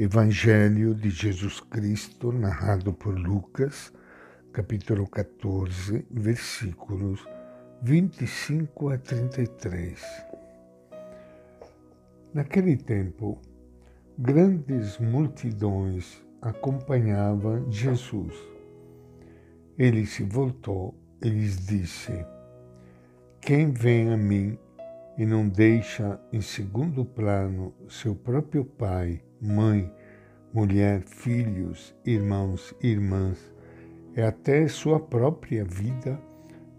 Evangelho de Jesus Cristo, narrado por Lucas, capítulo 14, versículos 25 a 33. Naquele tempo, grandes multidões acompanhavam Jesus. Ele se voltou e lhes disse: Quem vem a mim e não deixa em segundo plano seu próprio pai, mãe, mulher, filhos, irmãos, irmãs, e até sua própria vida,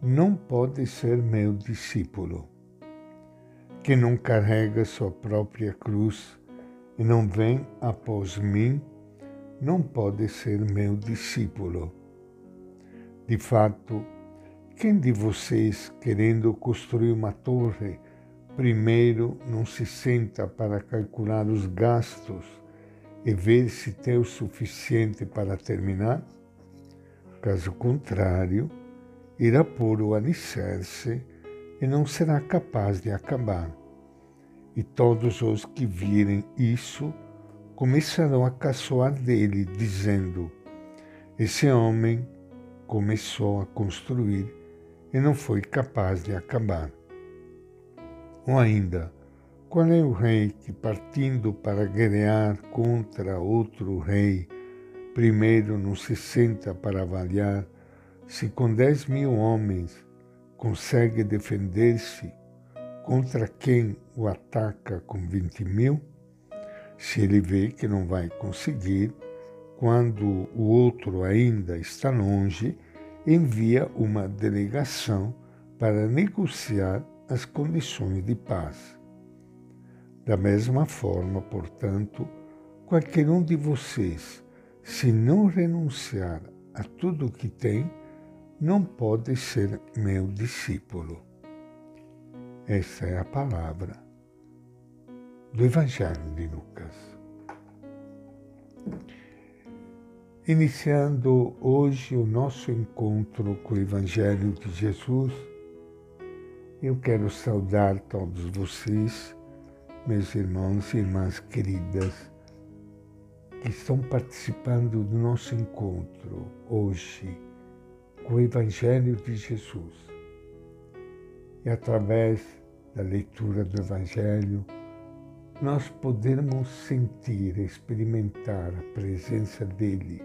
não pode ser meu discípulo. Que não carrega sua própria cruz e não vem após mim, não pode ser meu discípulo. De fato, quem de vocês, querendo construir uma torre, primeiro não se senta para calcular os gastos e ver se tem o suficiente para terminar? Caso contrário, irá pôr o alicerce e não será capaz de acabar. E todos os que virem isso começarão a caçoar dele, dizendo: Esse homem começou a construir e não foi capaz de acabar. Ou ainda, qual é o rei que, partindo para guerrear contra outro rei, primeiro não se senta para avaliar se com dez mil homens consegue defender-se contra quem o ataca com vinte mil? Se ele vê que não vai conseguir, quando o outro ainda está longe, envia uma delegação para negociar as condições de paz. Da mesma forma, portanto, qualquer um de vocês, se não renunciar a tudo o que tem, não pode ser meu discípulo. Essa é a palavra do Evangelho de Lucas. Iniciando hoje o nosso encontro com o Evangelho de Jesus, eu quero saudar todos vocês, meus irmãos e irmãs queridas, que estão participando do nosso encontro hoje com o Evangelho de Jesus. E através da leitura do Evangelho, nós podemos sentir, experimentar a presença dele,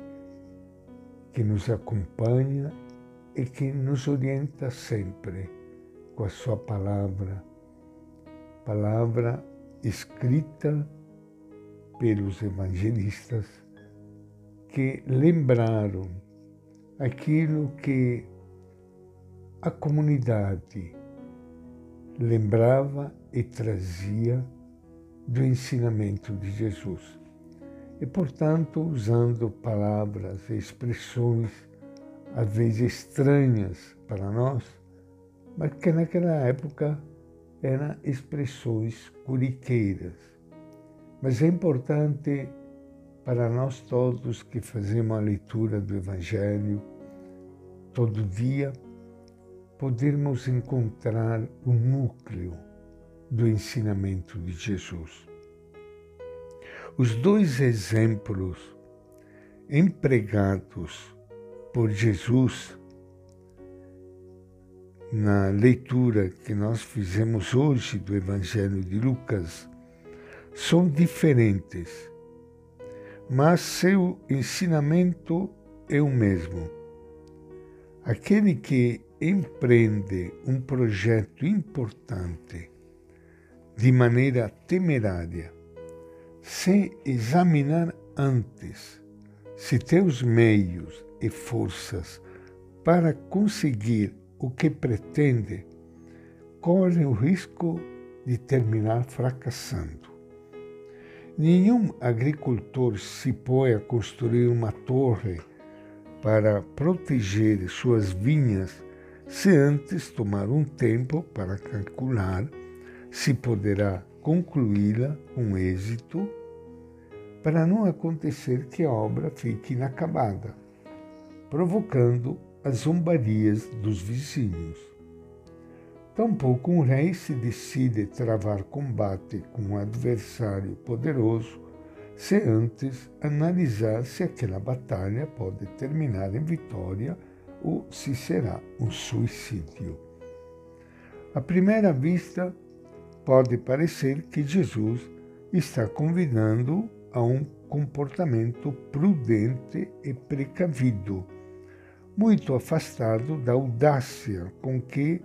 que nos acompanha e que nos orienta sempre com a sua palavra, palavra escrita pelos evangelistas que lembraram aquilo que a comunidade lembrava e trazia do ensinamento de Jesus. E, portanto, usando palavras e expressões às vezes estranhas para nós, mas que naquela época eram expressões curiqueiras. Mas é importante para nós todos que fazemos a leitura do Evangelho todo dia, podermos encontrar o núcleo do ensinamento de Jesus. Os dois exemplos empregados por Jesus na leitura que nós fizemos hoje do Evangelho de Lucas são diferentes, mas seu ensinamento é o mesmo. Aquele que empreende um projeto importante de maneira temerária, sem examinar antes se tem os meios e forças para conseguir o que pretende, corre o risco de terminar fracassando. Nenhum agricultor se põe a construir uma torre para proteger suas vinhas se antes tomar um tempo para calcular se poderá concluí-la com êxito, para não acontecer que a obra fique inacabada, provocando as zombarias dos vizinhos. Tampouco um rei se decide travar combate com um adversário poderoso se antes analisar se aquela batalha pode terminar em vitória ou se será um suicídio. À primeira vista, pode parecer que Jesus está convidando a um comportamento prudente e precavido, muito afastado da audácia com que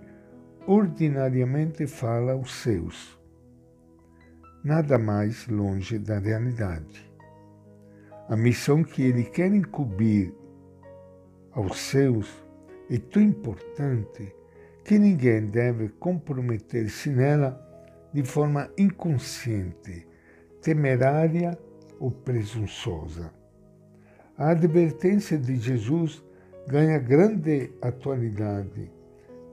ordinariamente fala aos seus. Nada mais longe da realidade. A missão que ele quer incumbir aos seus é tão importante que ninguém deve comprometer-se nela de forma inconsciente, temerária ou presunçosa. A advertência de Jesus ganha grande atualidade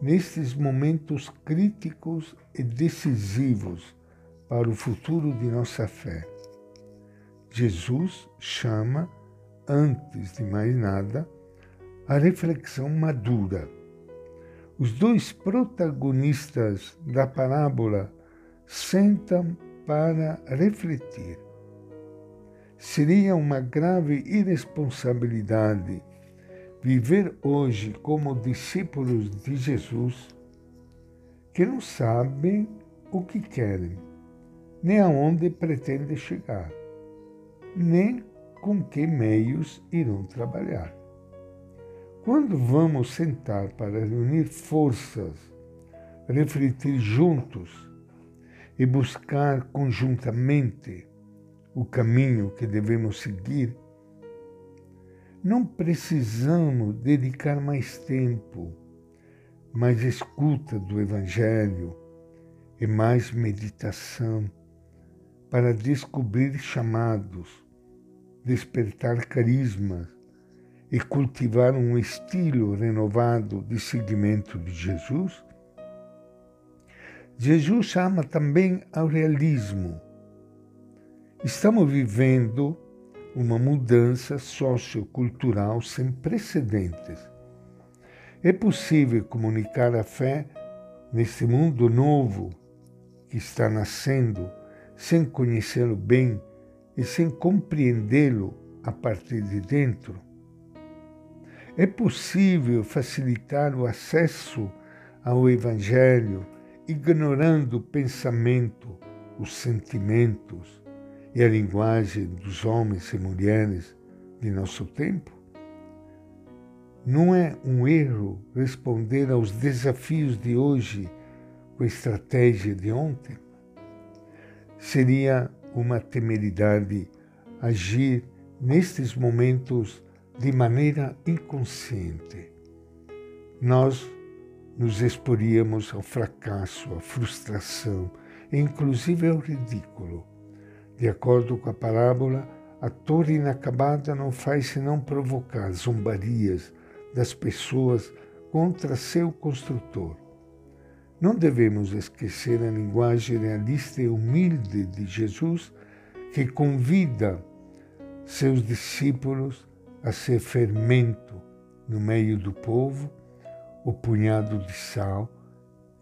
nestes momentos críticos e decisivos para o futuro de nossa fé. Jesus chama, antes de mais nada, a reflexão madura. Os dois protagonistas da parábola sentam para refletir. Seria uma grave irresponsabilidade viver hoje como discípulos de Jesus que não sabem o que querem, nem aonde pretendem chegar, nem com que meios irão trabalhar. Quando vamos sentar para reunir forças, refletir juntos e buscar conjuntamente o caminho que devemos seguir, não precisamos dedicar mais tempo, mais escuta do Evangelho e mais meditação para descobrir chamados, despertar carismas e cultivar um estilo renovado de seguimento de Jesus? Jesus chama também ao realismo. Estamos vivendo uma mudança sociocultural sem precedentes. É possível comunicar a fé neste mundo novo que está nascendo sem conhecê-lo bem e sem compreendê-lo a partir de dentro? É possível facilitar o acesso ao Evangelho ignorando o pensamento, os sentimentos e a linguagem dos homens e mulheres de nosso tempo? Não é um erro responder aos desafios de hoje com a estratégia de ontem? Seria uma temeridade agir nestes momentos de maneira inconsciente. Nós nos exporíamos ao fracasso, à frustração e inclusive ao ridículo de acordo com a parábola, a torre inacabada não faz senão provocar zombarias das pessoas contra seu construtor. Não devemos esquecer a linguagem realista e humilde de Jesus, que convida seus discípulos a ser fermento no meio do povo, o punhado de sal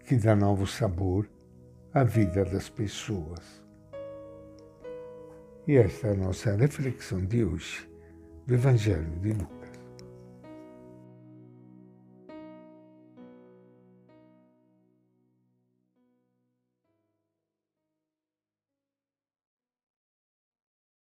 que dá novo sabor à vida das pessoas. E esta é a nossa reflexão de hoje do Evangelho de Lucas.